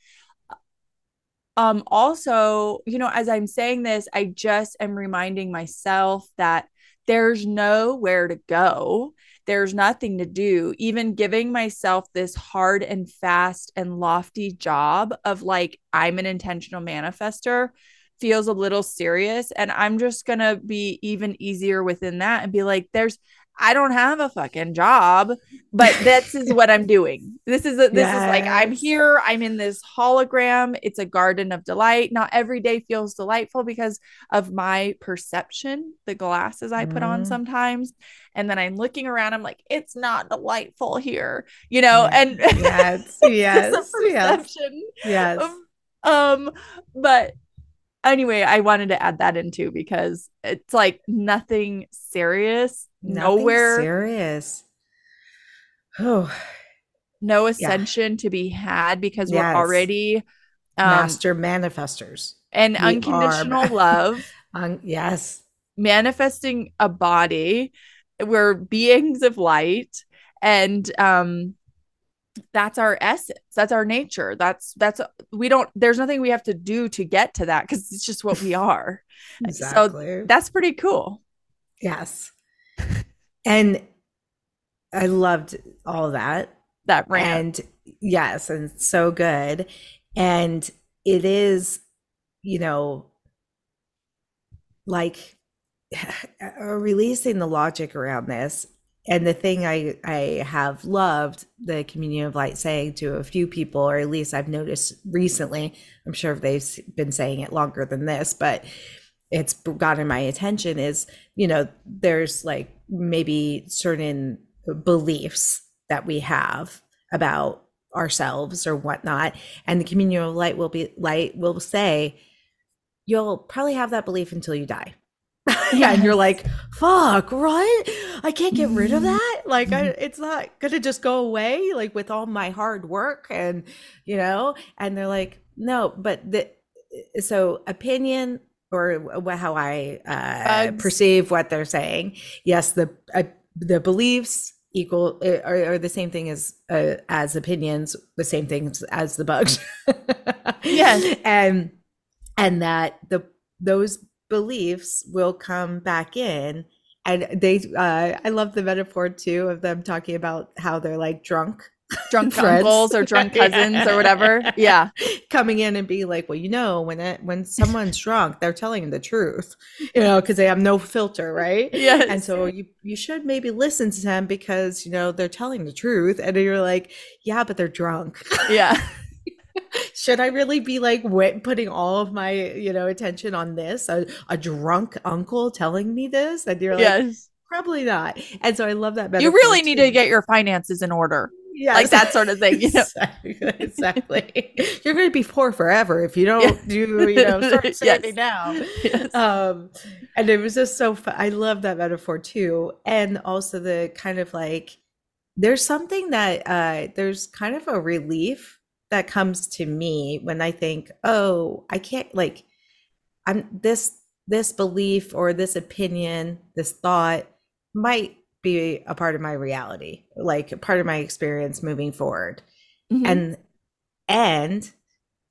um also you know as i'm saying this i just am reminding myself that there's nowhere to go. There's nothing to do. Even giving myself this hard and fast and lofty job of like i'm an intentional manifester feels a little serious. And i'm just going to be even easier within that and be like there's I don't have a fucking job, but this is what I'm doing. This is a, this is like I'm here. I'm in this hologram. It's a garden of delight. Not every day feels delightful because of my perception, the glasses I put on Mhm. sometimes, and then I'm looking around. I'm like, it's not delightful here, you know. And (laughs) yes, (laughs) yes, yes, perception. yes. Um, um, but anyway, I wanted to add that in too because it's like nothing serious, Nothing nowhere, serious. Oh, no ascension to be had because Yes. we're already um master manifestors. and we unconditional are. love, (laughs) Um, yes, manifesting a body. We're beings of light, and um that's our essence that's our nature that's that's we don't there's nothing we have to do to get to that because it's just what we (laughs) are exactly. that's pretty cool yes, and I loved all that. that rant. And yes and so good. And it is you know like (sighs) releasing the logic around this. And the thing i i have loved the communion of light saying to a few people or at least i've noticed recently i'm sure they've been saying it longer than this but it's gotten my attention is you know there's like maybe certain beliefs that we have about ourselves or whatnot. And the communion of light will be light will say you'll probably have that belief until you die. Yeah, (laughs) and you're like fuck right i can't get rid of mm-hmm. that? Like I, mm-hmm. it's not gonna just go away like with all my hard work and you know? And they're like no but the so opinion or how i uh, perceive what they're saying. Yes the uh, the beliefs equal uh, are, are the same thing as uh, as opinions the same things as the bugs. (laughs) Yes. and and that the those beliefs will come back in and they uh i love the metaphor too of them talking about how they're like drunk drunk (laughs) friends. uncles or drunk (laughs) cousins or whatever. Yeah. Coming in and be like well you know when it when someone's drunk they're telling the truth you know because they have no filter right? Yes. And so you you should maybe listen to them because you know they're telling the truth and you're like yeah but they're drunk. Yeah. (laughs) Should i really be like putting all of my you know attention on this? A, a drunk uncle telling me this? And you're like yes. Probably not. And so i love that you really need to get your finances in order Yes. like that sort of thing you know (laughs) exactly, exactly. you're going to be poor forever if you don't do you know start (laughs) Yes. saving now Yes. um and it was just so fun i love that metaphor too and also the kind of like there's something that uh there's kind of a relief that comes to me when i think oh i can't like i'm this this belief or this opinion this thought might be a part of my reality like part of my experience moving forward Mhm. and and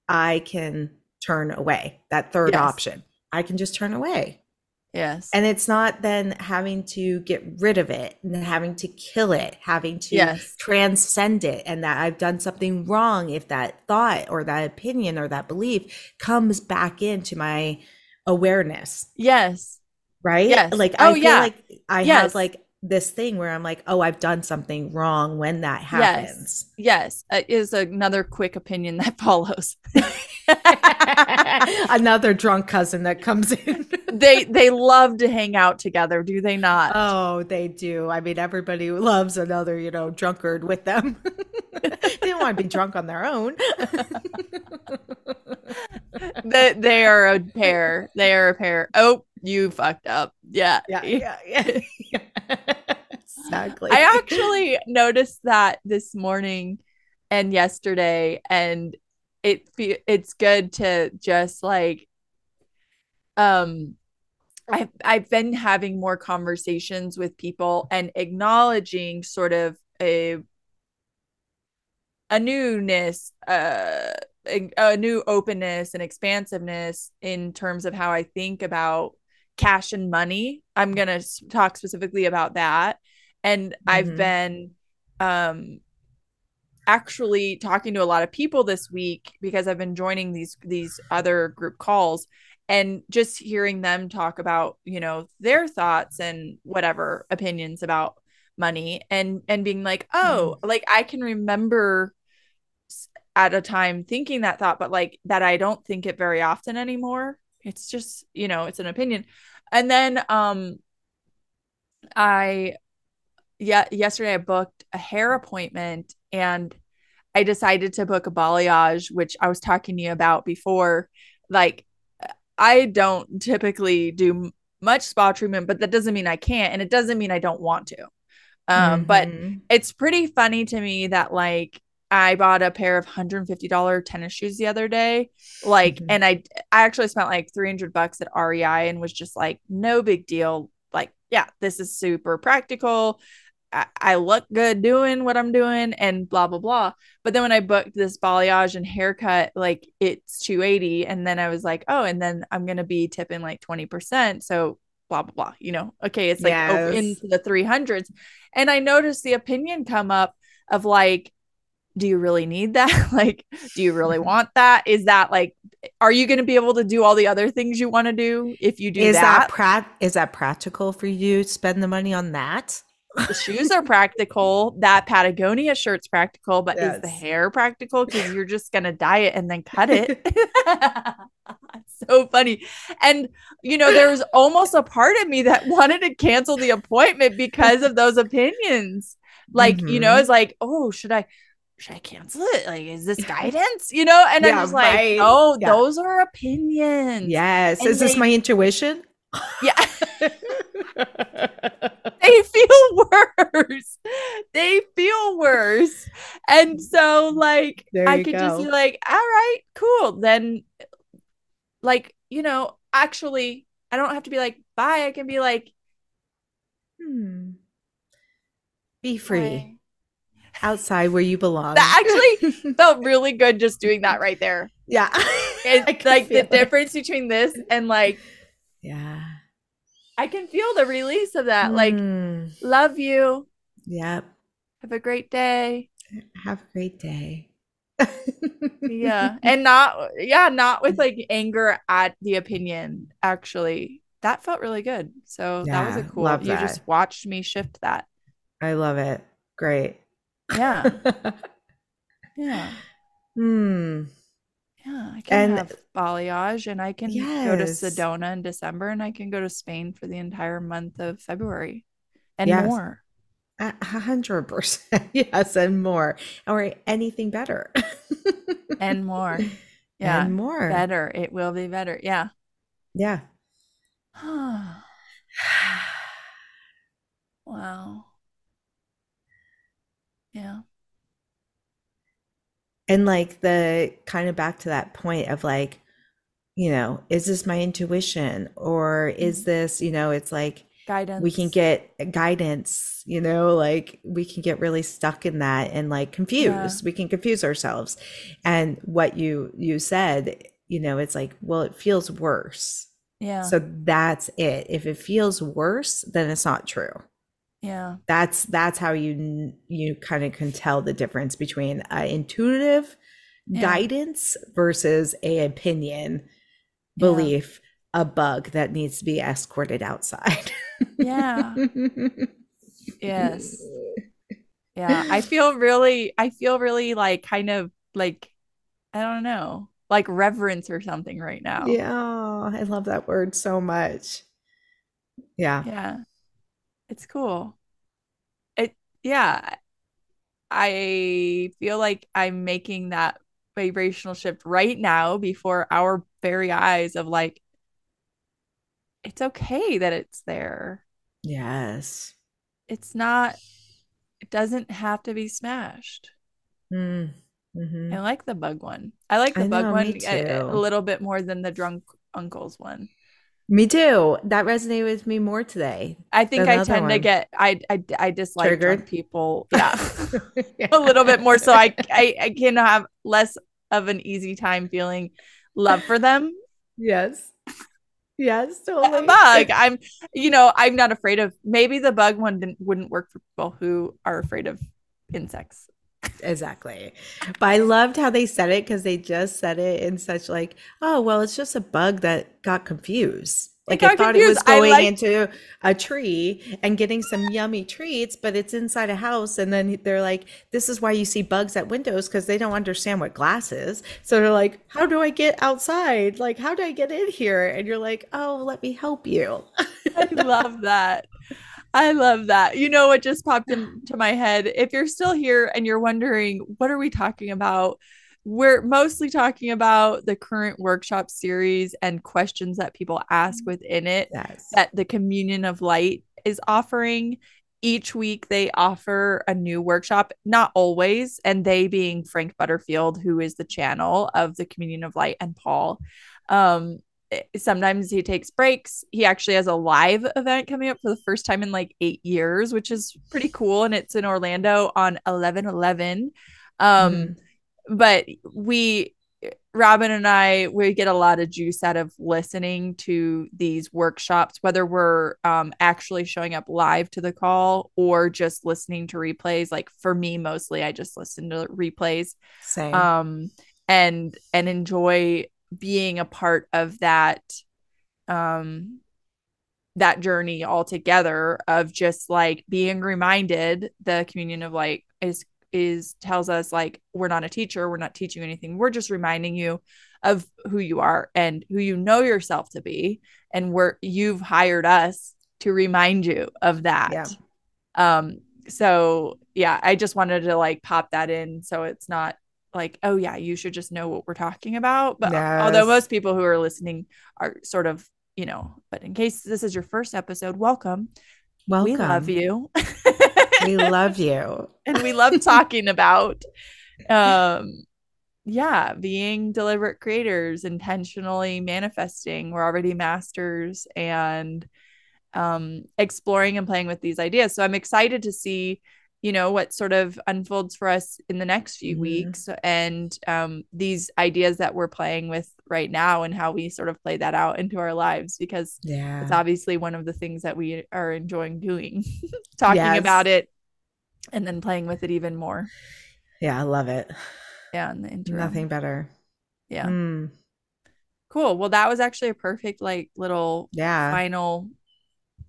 i can turn away that third Yes. option i can just turn away Yes. And it's not then having to get rid of it and having to kill it, having to Yes. transcend it, and that I've done something wrong if that thought or that opinion or that belief comes back into my awareness, yes. right? Yes. Like Oh, I feel yeah. like I Yes. have like this thing where I'm like, oh, I've done something wrong when that happens. Yes. Uh, is another quick opinion that (laughs) follows. (laughs) Another drunk cousin that comes in. (laughs) they they love to hang out together, do they not? Oh, they do. I mean, everybody loves another, you know, drunkard with them. they don't want to be drunk on their own. they, they are a pair. They are a pair. Oh, you fucked up. Yeah. yeah, yeah, yeah. Exactly. I actually noticed that this morning and yesterday, and it fe- it's good to just like um I've I've been having more conversations with people and acknowledging sort of a a newness, uh, a, a new openness and expansiveness in terms of how I think about cash and money. I'm gonna talk specifically about that, and I've Mhm. been um actually talking to a lot of people this week because I've been joining these these other group calls and just hearing them talk about, you know, their thoughts and whatever opinions about money and and being like, "Oh, like I can remember at a time thinking that thought but like that I don't think it very often anymore." It's just, you know, it's an opinion. And then um I yeah, yesterday I booked a hair appointment and I decided to book a balayage, which I was talking to you about before. Like, I don't typically do much spa treatment, but that doesn't mean I can't, and it doesn't mean I don't want to. Um, but Mhm. it's pretty funny to me that like I bought a pair of $150 tennis shoes the other day. Like, Mhm. and I I actually spent like 300 bucks at REI and was just like, no big deal. Like, yeah, this is super practical. I, I look good doing what I'm doing and blah blah blah. But then when I booked this balayage and haircut, like it's 280. And then I was like, oh, and then I'm gonna be tipping like 20%. So blah blah blah. You know, okay, it's like Yes. into the 300s. And I noticed the opinion come up of like, do you really need that? (laughs) like, do you really (laughs) want that? Is that like, are you going to be able to do all the other things you want to do if you do is that that? prat is that practical for you to spend the money on that? the shoes are practical. That Patagonia shirt's practical, but is the hair practical? Because you're just going to dye it and then cut it. (laughs) So funny. And, you know, there was almost a part of me that wanted to cancel the appointment because of those opinions. Like, you know, Mhm. it's like, oh, should I? Should I cancel it? Like, is this (laughs) guidance? You know, and I'm just like, right. oh, Yeah. those are opinions. Yes. And is this my intuition? Yeah. (laughs) (laughs) they feel worse. They feel worse. And so like I could just be like, all right, cool. Then like, you know, actually I don't have to be like, bye. I can be like, Hmm. Be free bye. Outside where you belong. That actually (laughs) felt really good just doing that right there. yeah. (laughs) It's like the it. difference between this and like Yeah. I can feel the release of that. Like, Hmm. love you. Yep. Have a great day. Have a great day. yeah (laughs) and not yeah not with like anger at the opinion actually that felt really good so that was a cool you that. just watched me shift that I love it. Great. Yeah (laughs) yeah hmm. yeah i can And- have balayage and i can go to sedona in december and i can go to spain for the entire month of february and Yes. more A a hundred percent. (laughs) Yes, and more. Or anything better. (laughs) and more yeah And more. better it will be better yeah Yeah. (sighs) wow yeah And like the kind of back to that point of like, you know, is this my intuition or is Mhm. this, you know, it's like guidance we can get guidance, you know, like we can get really stuck in that and like confused. We can confuse ourselves. And what you you said, you know, it's like, well, it feels worse. Yeah. So that's it. If it feels worse, then it's not true. Yeah. That's that's how you you kind of can tell the difference between uh, intuitive Yeah. guidance versus a opinion Yeah. belief, a bug that needs to be escorted outside. Yeah. Yes. Yeah. I (laughs) feel really, I feel really like kind of like, I don't know, like reverence or something right now. Yeah, I love that word so much. Yeah. Yeah. It's cool. It, yeah. I feel like I'm making that vibrational shift right now before our very eyes of like, it's okay that it's there. Yes. It's not, it doesn't have to be smashed. Mm. hmm I like the bug one. I like the I bug know, one a, a little bit more than the drunk uncles one. Me too. That resonated with me more today. I think I tend to get I I I dislike Triggered? people. (laughs) Yeah. a little bit more so I, I I can have less of an easy time feeling love for them. Yes. Yes, A totally. (laughs) bug. I'm you know, I'm not afraid of maybe the bug one didn't, wouldn't work for people who are afraid of insects. Exactly. But I loved how they said it because they just said it in such like, oh, well, it's just a bug that got confused. Like got I thought it was going like- into a tree and getting some yummy treats, but it's inside a house. And then they're like, this is why you see bugs at windows because they don't understand what glass is. So they're like, how do I get outside? Like, how do I get in here? And you're like, oh, let me help you. I love that. I love that. You know what just popped into my head? If you're still here and you're wondering, what are we talking about? We're mostly talking about the current workshop series and questions that people ask within it Yes. that the Communion of Light is offering. Each week they offer a new workshop, not always, and they being Frank Butterfield, who is the channel of the Communion of Light, and Paul. Um, sometimes he takes breaks. He actually has a live event coming up for the first time in like eight years, which is pretty cool. And it's in Orlando on 11 11. Um, Mhm. but we Robin and I we get a lot of juice out of listening to these workshops whether we're um actually showing up live to the call or just listening to replays like for me mostly I just listen to replays Same. um and and enjoy being a part of that um that journey altogether of just like being reminded the communion of light is is tells us like we're not a teacher we're not teaching anything we're just reminding you of who you are and who you know yourself to be and we're you've hired us to remind you of that Yeah. um so yeah i just wanted to like pop that in so it's not like oh yeah you should just know what we're talking about. But although most people who are listening are sort of you know but in case this is your first episode welcome, Welcome. we love you. We love (laughs) you. and we love talking about um yeah being deliberate creators intentionally manifesting. We're already masters and um exploring and playing with these ideas. So i'm excited to see you know what sort of unfolds for us in the next few Mhm. weeks and um these ideas that we're playing with right now and how we sort of play that out into our lives because Yeah. it's obviously one of the things that we are enjoying doing (laughs) talking Yes. about it and then playing with it even more Yeah, I love it. yeah in the interim Nothing better. yeah Mm, cool well that was actually a perfect like little yeah. final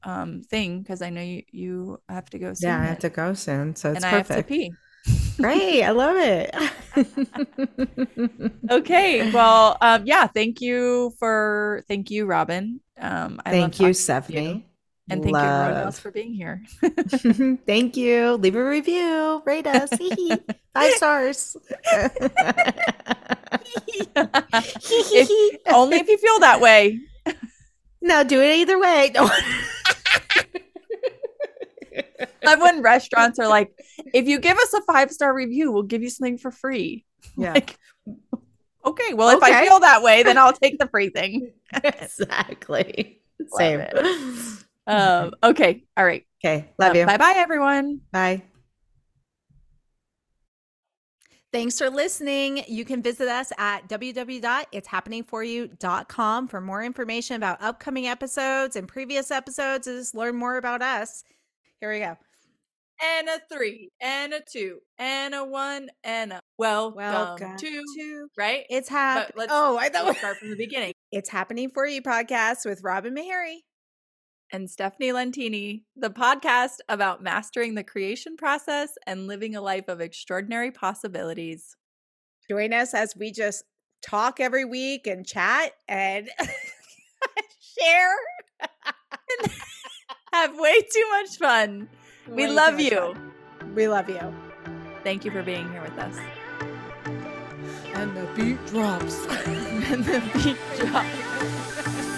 um thing because i know you you have to go soon Yeah, I have to go soon. So it's and i have to perfect. pee Great. I love it. (laughs) okay well um yeah thank you for thank you robin um I Thank you, Stephanie. and thank you everyone else for being here (laughs) Thank you. Leave a review. Rate us. (laughs) Five stars. If- only if you feel that way no, do it either way. No. (laughs) love when restaurants are like if you give us a five star review we'll give you something for free (laughs) yeah. like okay well if i feel that way then (laughs) i'll take the free thing exactly. Love Same. it. um okay all right Okay. Love you. bye bye everyone Bye. Thanks for listening. You can visit us at www.itshappeningforyou.com for more information about upcoming episodes and previous episodes and just learn more about us. Here we go. And a three, and a two, and a one, and a welcome, Welcome to, to right? It's happening. Oh, I thought Let's start from the beginning. (laughs) it's happening for you podcast with Robin Meharry. and Stephanie Lentini, the podcast about mastering the creation process and living a life of extraordinary possibilities. Join us as we just talk every week and chat and (laughs) share. (laughs) Have way too much fun. We Way love much you. fun. We love you. Thank you for being here with us. And the beat drops. (laughs) and the beat drops. (laughs)